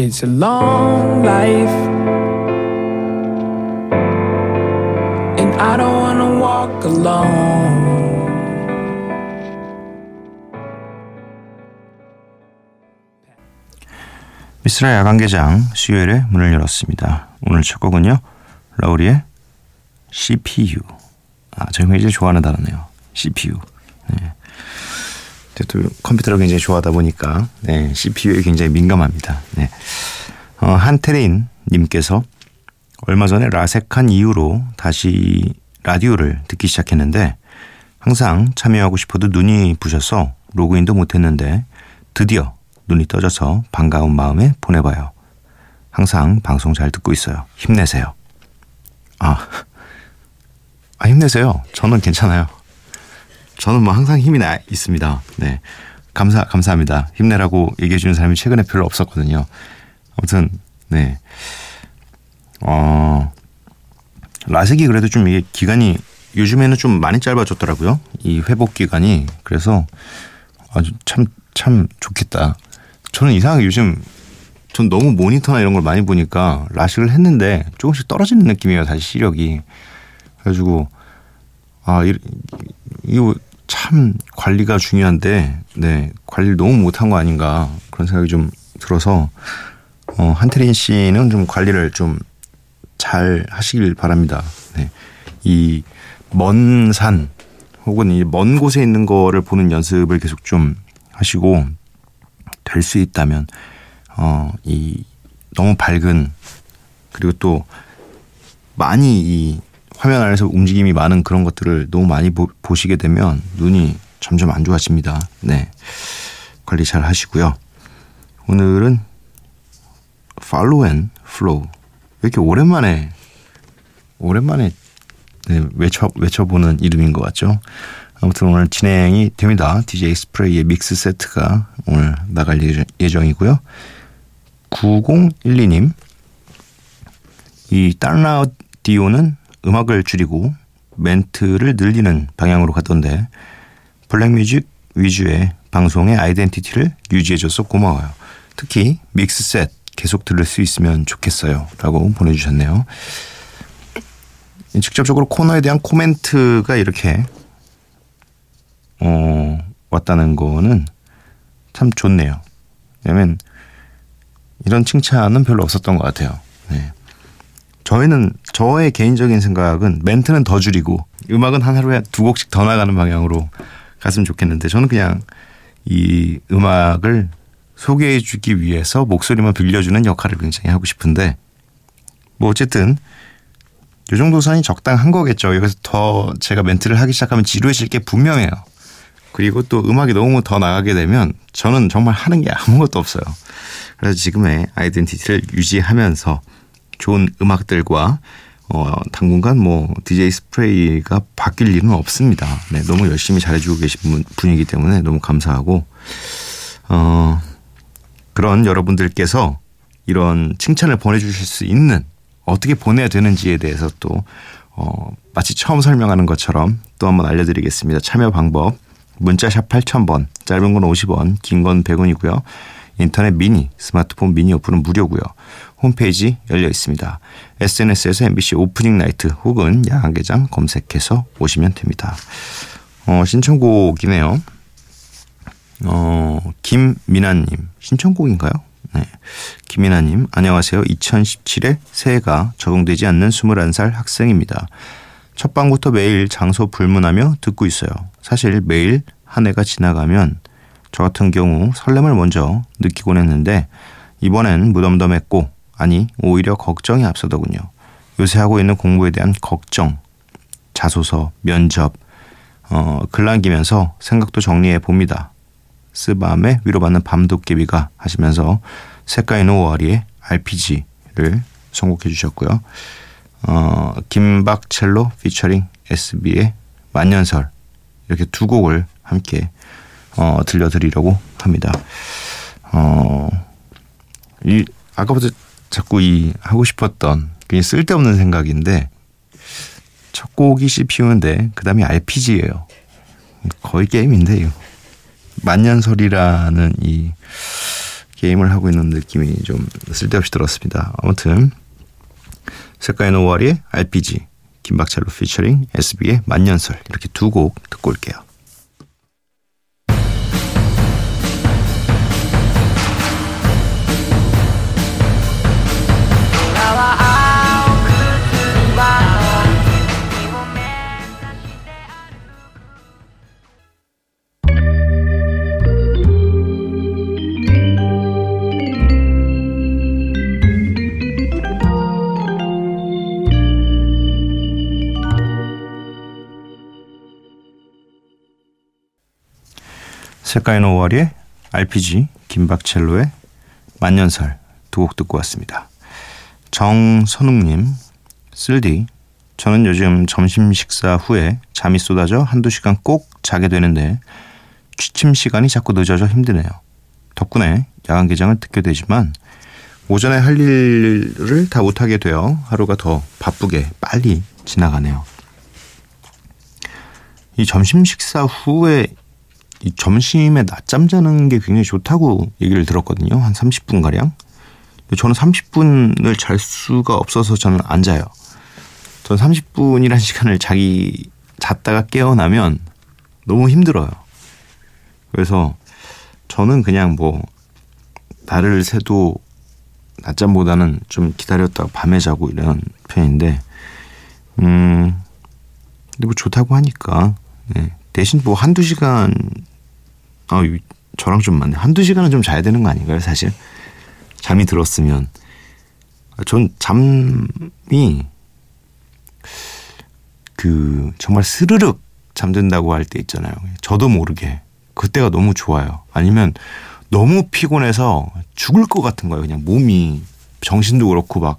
It's a long life and I don't wanna walk alone 미스라 야간개장 수요일에 문을 열었습니다. 오늘 첫 곡은요. 라우리의 CPU. 아, 제가 굉장히 좋아하는 단어네요. CPU. 네. 또 컴퓨터를 굉장히 좋아하다 보니까 네, CPU에 굉장히 민감합니다. 네. 어, 한테린 님께서 얼마 전에 라섹한 이후로 다시 라디오를 듣기 시작했는데 항상 참여하고 싶어도 눈이 부셔서 로그인도 못했는데 드디어 눈이 떠져서 반가운 마음에 보내봐요. 항상 방송 잘 듣고 있어요. 힘내세요. 아, 아 힘내세요. 저는 괜찮아요. 저는 뭐 항상 힘이 나 있습니다. 네. 감사, 감사합니다. 힘내라고 얘기해 주는 사람이 최근에 별로 없었거든요. 아무튼, 네. 어, 라섹이 그래도 좀 이게 기간이 요즘에는 좀 많이 짧아졌더라고요. 이 회복 기간이. 그래서 아주 참, 참 좋겠다. 저는 이상하게 요즘 전 너무 모니터나 이런 걸 많이 보니까 라식을 했는데 조금씩 떨어지는 느낌이에요. 다시 시력이. 그래가지고 아 이거 참 관리가 중요한데 네 관리를 너무 못한 거 아닌가 그런 생각이 좀 들어서 어, 한태린 씨는 좀 관리를 좀 잘 하시길 바랍니다. 네. 이 먼 산 혹은 이 먼 곳에 있는 거를 보는 연습을 계속 좀 하시고 될 수 있다면 어, 이 너무 밝은 그리고 또 많이 이 화면 안에서 움직임이 많은 그런 것들을 너무 많이 보, 시게 되면 눈이 점점 안 좋아집니다. 네. 관리 잘 하시고요. 오늘은 and Flow 왜 이렇게 오랜만에 오랜만에 네, 외쳐 외쳐보는 이름인 것 같죠? 아무튼 오늘 진행이 됩니다. DJ 스프레이의 믹스 세트가 오늘 나갈 예정이고요. 9012님 이 다운라디오는 음악을 줄이고 멘트를 늘리는 방향으로 갔던데 블랙뮤직 위주의 방송의 아이덴티티를 유지해줘서 고마워요. 특히 믹스셋 계속 들을 수 있으면 좋겠어요. 라고 보내주셨네요. 직접적으로 코너에 대한 코멘트가 이렇게 어, 왔다는 거는 참 좋네요. 왜냐면 이런 칭찬은 별로 없었던 것 같아요. 네. 저희는 저의 개인적인 생각은 멘트는 더 줄이고 음악은 한 하루에 두 곡씩 더 나가는 방향으로 갔으면 좋겠는데 저는 그냥 이 음악을 소개해 주기 위해서 목소리만 빌려주는 역할을 굉장히 하고 싶은데 뭐 어쨌든 요 정도 선이 적당한 거겠죠. 여기서 더 제가 멘트를 하기 시작하면 지루해질 게 분명해요. 그리고 또 음악이 너무 더 나가게 되면 저는 정말 하는 게 아무것도 없어요. 그래서 지금의 아이덴티티를 유지하면서 좋은 음악들과 어, 당분간 뭐 DJ 스프레이가 바뀔 일은 없습니다. 네, 너무 열심히 잘해주고 계신 분, 이기 때문에 너무 감사하고 어, 그런 여러분들께서 이런 칭찬을 보내주실 수 있는 어떻게 보내야 되는지에 대해서 또 어, 마치 처음 설명하는 것처럼 또 한번 알려드리겠습니다. 참여 방법 문자샵 8000번, 짧은 건 50원, 긴 건 100원이고요. 인터넷 미니, 스마트폰 미니 어플은 무료고요. 홈페이지 열려 있습니다. SNS에서 MBC 오프닝 나이트 혹은 야간개장 검색해서 오시면 됩니다. 어, 신청곡이네요. 어, 김민아님, 신청곡인가요? 네. 김민아님, 안녕하세요. 2017에 새해가 적용되지 않는 21살 학생입니다. 첫 방부터 매일 장소 불문하며 듣고 있어요. 사실 매일 한 해가 지나가면 저 같은 경우 설렘을 먼저 느끼곤 했는데 이번엔 무덤덤했고 아니 오히려 걱정이 앞서더군요. 요새 하고 있는 공부에 대한 걱정, 자소서, 면접, 어, 글 남기면서 생각도 정리해 봅니다. 스밤에 위로받는 밤도깨비가 하시면서 색깔 있는 5월이의 RPG를 선곡해 주셨고요. 어, 김박첼로 피처링 SB의 만년설 이렇게 두 곡을 함께 어, 들려드리려고 합니다. 어, 이 아까부터 자꾸 이 하고 싶었던 그냥 쓸데없는 생각인데 첫 곡이 CPU인데 그 다음에 RPG예요. 거의 게임인데 이거. 만년설이라는 이 게임을 하고 있는 느낌이 좀 쓸데없이 들었습니다. 아무튼 색깔의 노월의 RPG 김박철로 피처링 SB의 만년설 이렇게 두 곡 듣고 올게요. 색깔의 노월의 RPG 김박첼로의 만년설 두 곡 듣고 왔습니다. 정선웅님 쓸디 저는 요즘 점심 식사 후에 잠이 쏟아져 한두 시간 꼭 자게 되는데 취침 시간이 자꾸 늦어져 힘드네요. 덕분에 야간 개장을 듣게 되지만 오전에 할 일을 다 못하게 되어 하루가 더 바쁘게 빨리 지나가네요. 이 점심 식사 후에 이 점심에 낮잠 자는 게 굉장히 좋다고 얘기를 들었거든요. 한 30분 가량. 저는 30분을 잘 수가 없어서 저는 안 자요. 저는 30분이라는 시간을 자기 잤다가 깨어나면 너무 힘들어요. 그래서 저는 그냥 뭐 달을 새도 낮잠보다는 좀 기다렸다가 밤에 자고 이런 편인데 음 근데 뭐 좋다고 하니까 네. 대신 뭐 한두 시간 아 저랑 좀 맞네. 한두 시간은 좀 자야 되는 거 아닌가요 사실? 잠이 들었으면. 전 잠이 그 정말 스르륵 잠든다고 할 때 있잖아요. 저도 모르게. 그때가 너무 좋아요. 아니면 너무 피곤해서 죽을 것 같은 거예요. 그냥 몸이. 정신도 그렇고 막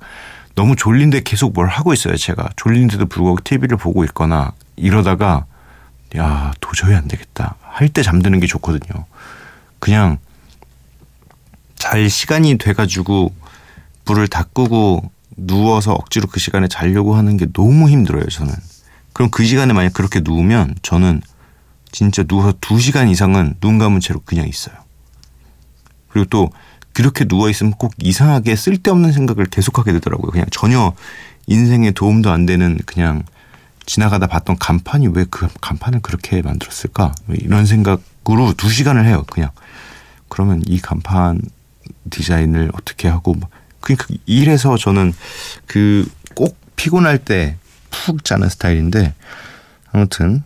너무 졸린데 계속 뭘 하고 있어요 제가. 졸린데도 불구하고 TV를 보고 있거나 이러다가 야, 도저히 안 되겠다. 할 때 잠드는 게 좋거든요. 그냥 잘 시간이 돼가지고 불을 다 끄고 누워서 억지로 그 시간에 자려고 하는 게 너무 힘들어요, 저는. 그럼 그 시간에 만약 그렇게 누우면 저는 진짜 누워서 두 시간 이상은 눈 감은 채로 그냥 있어요. 그리고 또 그렇게 누워있으면 꼭 이상하게 쓸데없는 생각을 계속하게 되더라고요. 그냥 전혀 인생에 도움도 안 되는 그냥 지나가다 봤던 간판이 왜 그 간판을 그렇게 만들었을까? 이런 생각으로 두 시간을 해요, 그냥. 그러면 이 간판 디자인을 어떻게 하고, 그러니까 이래서 저는 그 꼭 피곤할 때 푹 자는 스타일인데, 아무튼,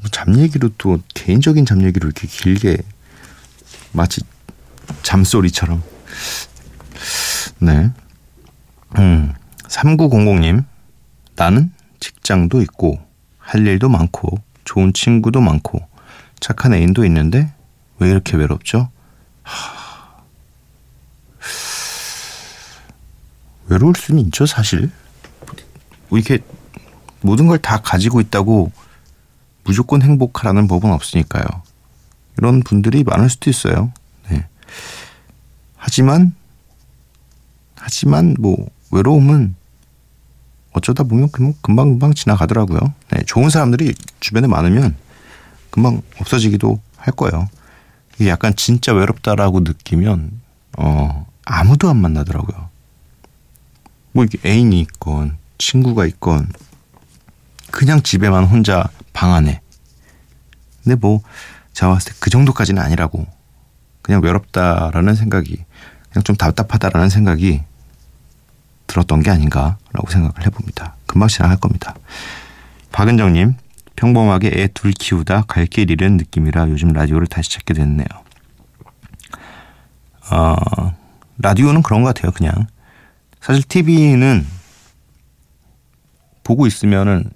뭐잠 얘기로 또 개인적인 잠 얘기로 이렇게 길게 마치 잠소리처럼. 네. 음, 3900님, 나는 직장도 있고 할 일도 많고 좋은 친구도 많고 착한 애인도 있는데 왜 이렇게 외롭죠? 하... 외로울 수는 있죠 사실 뭐 이렇게 모든 걸 다 가지고 있다고 무조건 행복하라는 법은 없으니까요 이런 분들이 많을 수도 있어요 네. 하지만 하지만 뭐 외로움은 어쩌다 보면 금방 금방 지나가더라고요. 네, 좋은 사람들이 주변에 많으면 금방 없어지기도 할 거예요. 이게 약간 진짜 외롭다라고 느끼면 어 아무도 안 만나더라고요. 뭐 이게 애인이 있건 친구가 있건 그냥 집에만 혼자 방 안에. 근데 뭐 제가 봤을 때 그 정도까지는 아니라고. 그냥 외롭다라는 생각이 그냥 좀 답답하다라는 생각이 들었던 게 아닌가라고 생각을 해봅니다. 금방 지나갈 겁니다. 박은정님, 평범하게 애 둘 키우다 갈 길 잃은 느낌이라 요즘 라디오를 다시 찾게 됐네요. 어, 라디오는 그런 것 같아요, 그냥. 사실 TV는 보고 있으면은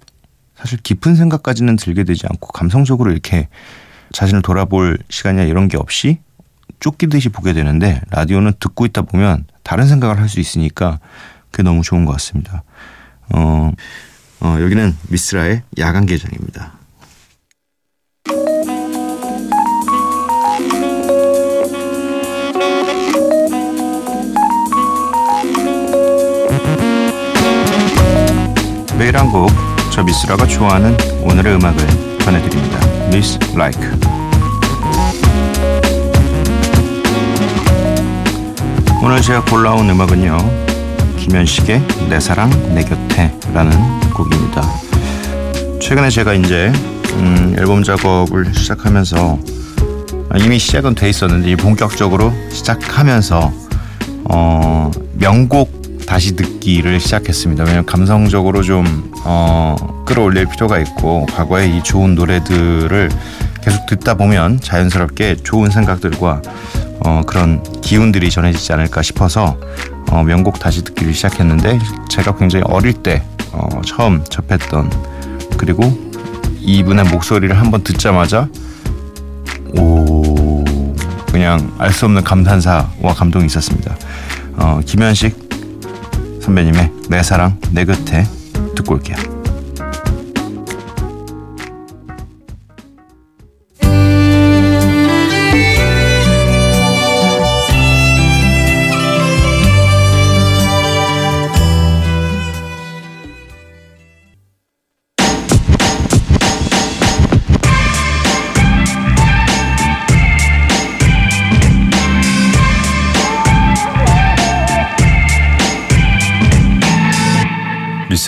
사실 깊은 생각까지는 들게 되지 않고 감성적으로 이렇게 자신을 돌아볼 시간이나 이런 게 없이 쫓기듯이 보게 되는데 라디오는 듣고 있다 보면 다른 생각을 할 수 있으니까 그게 너무 좋은 것 같습니다. 어, 어 여기는 미스라의 야간 개장입니다. 매일 한 곡, 저 미스라가 좋아하는 오늘의 음악을 전해드립니다. Miss Like. 오늘 제가 골라온 음악은요. 김현식의 내 사랑 내 곁에 라는 곡입니다. 최근에 제가 이제 음, 앨범 작업을 시작하면서 이미 시작은 돼 있었는데 본격적으로 시작하면서 어, 명곡 다시 듣기를 시작했습니다. 왜냐면 감성적으로 좀 어, 끌어올릴 필요가 있고 과거에 이 좋은 노래들을 계속 듣다 보면 자연스럽게 좋은 생각들과 어, 그런 기운들이 전해지지 않을까 싶어서 어, 명곡 다시 듣기를 시작했는데 제가 굉장히 어릴 때 어, 처음 접했던 그리고 이분의 목소리를 한번 듣자마자 오 그냥 알 수 없는 감탄사와 감동이 있었습니다. 어, 김현식 선배님의 내 사랑 내 곁에 듣고 올게요.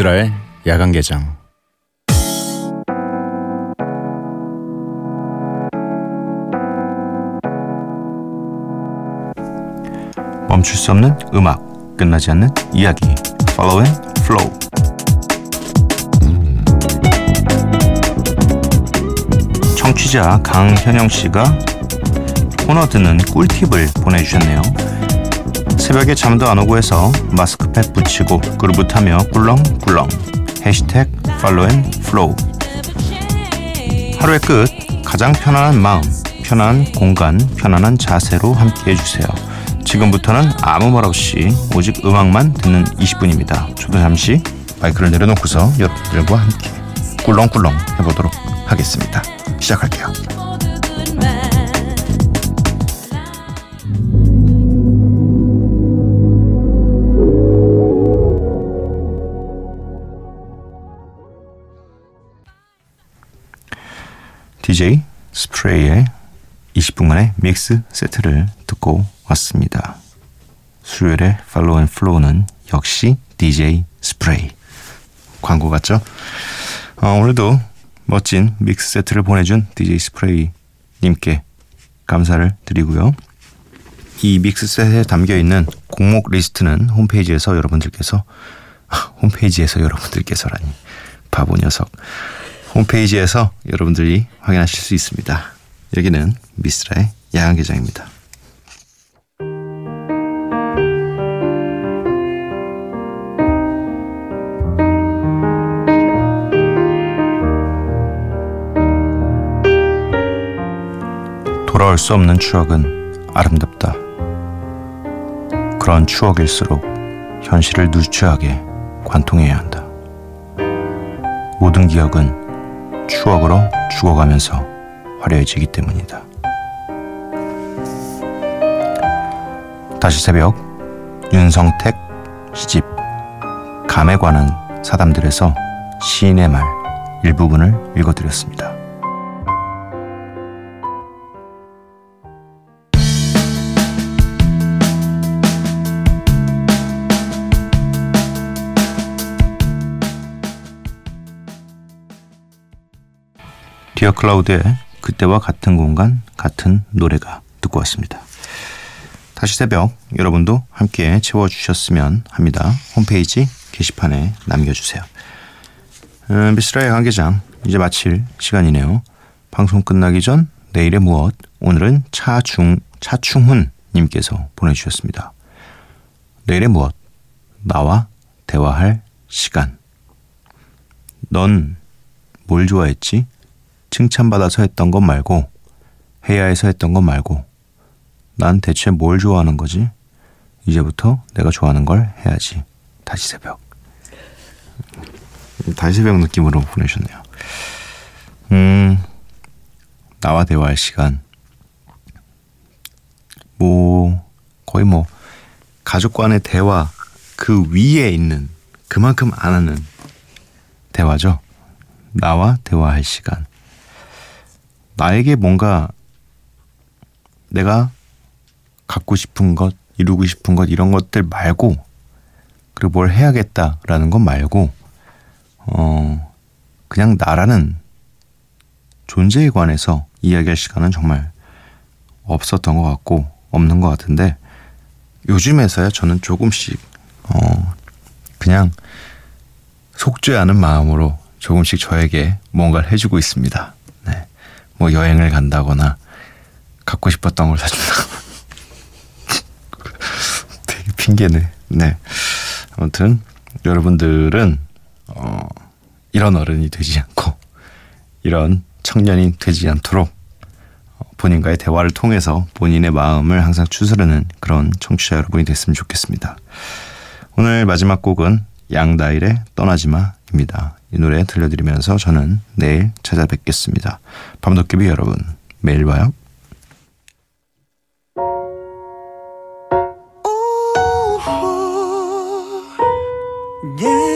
미스라의 야간 개장 멈출 수 없는 음악, 끝나지 않는 이야기. Follow and Flow. 청취자 강현영 씨가 코너 듣는 꿀팁을 보내주셨네요. 새벽에 잠도 안 오고 해서 마스크팩 붙이고 그루브 타며 꿀렁꿀렁. 해시태그 Follow and Flow. 하루의 끝 가장 편안한 마음 편안한 공간 편안한 자세로 함께 해주세요. 지금부터는 아무 말 없이 오직 음악만 듣는 20분입니다. 저도 잠시 마이크를 내려놓고서 여러분들과 함께 꿀렁꿀렁 해보도록 하겠습니다. 시작할게요 DJ 스프레이의 20분간의 믹스 세트를 듣고 왔습니다. 수요일의 Follow and Flow는 역시 DJ 스프레이. 광고 같죠? 어, 오늘도 멋진 믹스 세트를 보내준 DJ 스프레이 님께 감사를 드리고요. 이 믹스 셋에 담겨 있는 곡목 리스트는 홈페이지에서 여러분들께서 아, 홈페이지에서 여러분들께서라니 바보 녀석 홈페이지에서 여러분들이 확인하실 수 있습니다. 여기는 미스라의 야간 개장입니다. 돌아올 수 없는 추억은 아름답다. 그런 추억일수록 현실을 누추하게 관통해야 한다. 모든 기억은 추억으로 죽어가면서 화려해지기 때문이다. 다시 새벽 윤성택 시집 감에 관한 사담들에서 시인의 말 일부분을 읽어드렸습니다. 디어 클라우드의 그때와 같은 공간 같은 노래가 듣고 왔습니다. 다시 새벽 여러분도 함께 채워주셨으면 합니다. 홈페이지 게시판에 남겨주세요. 음, 비스라의 관계장 이제 마칠 시간이네요. 방송 끝나기 전 내일의 무엇 오늘은 차중 차충훈 님께서 보내주셨습니다. 내일의 무엇 나와 대화할 시간 넌 뭘 좋아했지? 칭찬받아서 했던 것 말고 해야 해서 했던 것 말고 난 대체 뭘 좋아하는 거지? 이제부터 내가 좋아하는 걸 해야지. 다시 새벽. 다시 새벽 느낌으로 보내셨네요. 음, 나와 대화할 시간. 뭐, 거의 뭐, 가족 간의 대화 그 위에 있는 그만큼 안 하는 대화죠. 나와 대화할 시간. 나에게 뭔가 내가 갖고 싶은 것, 이루고 싶은 것 이런 것들 말고 그리고 뭘 해야겠다라는 것 말고 어 그냥 나라는 존재에 관해서 이야기할 시간은 정말 없었던 것 같고 없는 것 같은데 요즘에서야 저는 조금씩 어 그냥 속죄 하는 마음으로 조금씩 저에게 뭔가를 해주고 있습니다. 네. 뭐 여행을 간다거나 갖고 싶었던 걸 사준다거나 되게 핑계네. 네. 아무튼 여러분들은 어 이런 어른이 되지 않고 이런 청년이 되지 않도록 본인과의 대화를 통해서 본인의 마음을 항상 추스르는 그런 청취자 여러분이 됐으면 좋겠습니다. 오늘 마지막 곡은 양다일의 떠나지마입니다. 이 노래 들려드리면서 저는 내일 찾아뵙겠습니다. 밤도깨비 여러분, 매일 봐요. Yeah.